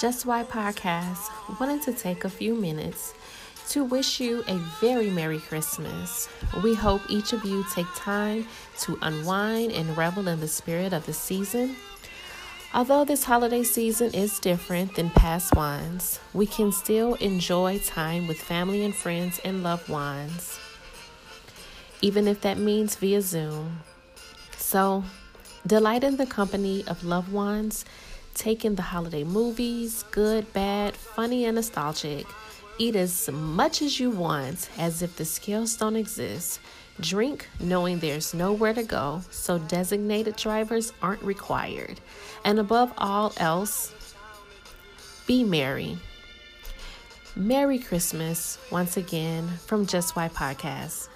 Just Why Podcast wanted to take a few minutes to wish you a very Merry Christmas. We hope each of you take time to unwind and revel in the spirit of the season. Although this holiday season is different than past ones, we can still enjoy time with family and friends and loved ones, even if that means via Zoom. So, delight in the company of loved ones, take in the holiday movies, good, bad, funny, and nostalgic Eat as much as you want, as if the scales don't exist. Drink knowing there's nowhere to go, so designated drivers aren't required. And above all else, be merry. Merry Christmas once again from Just Why Podcast.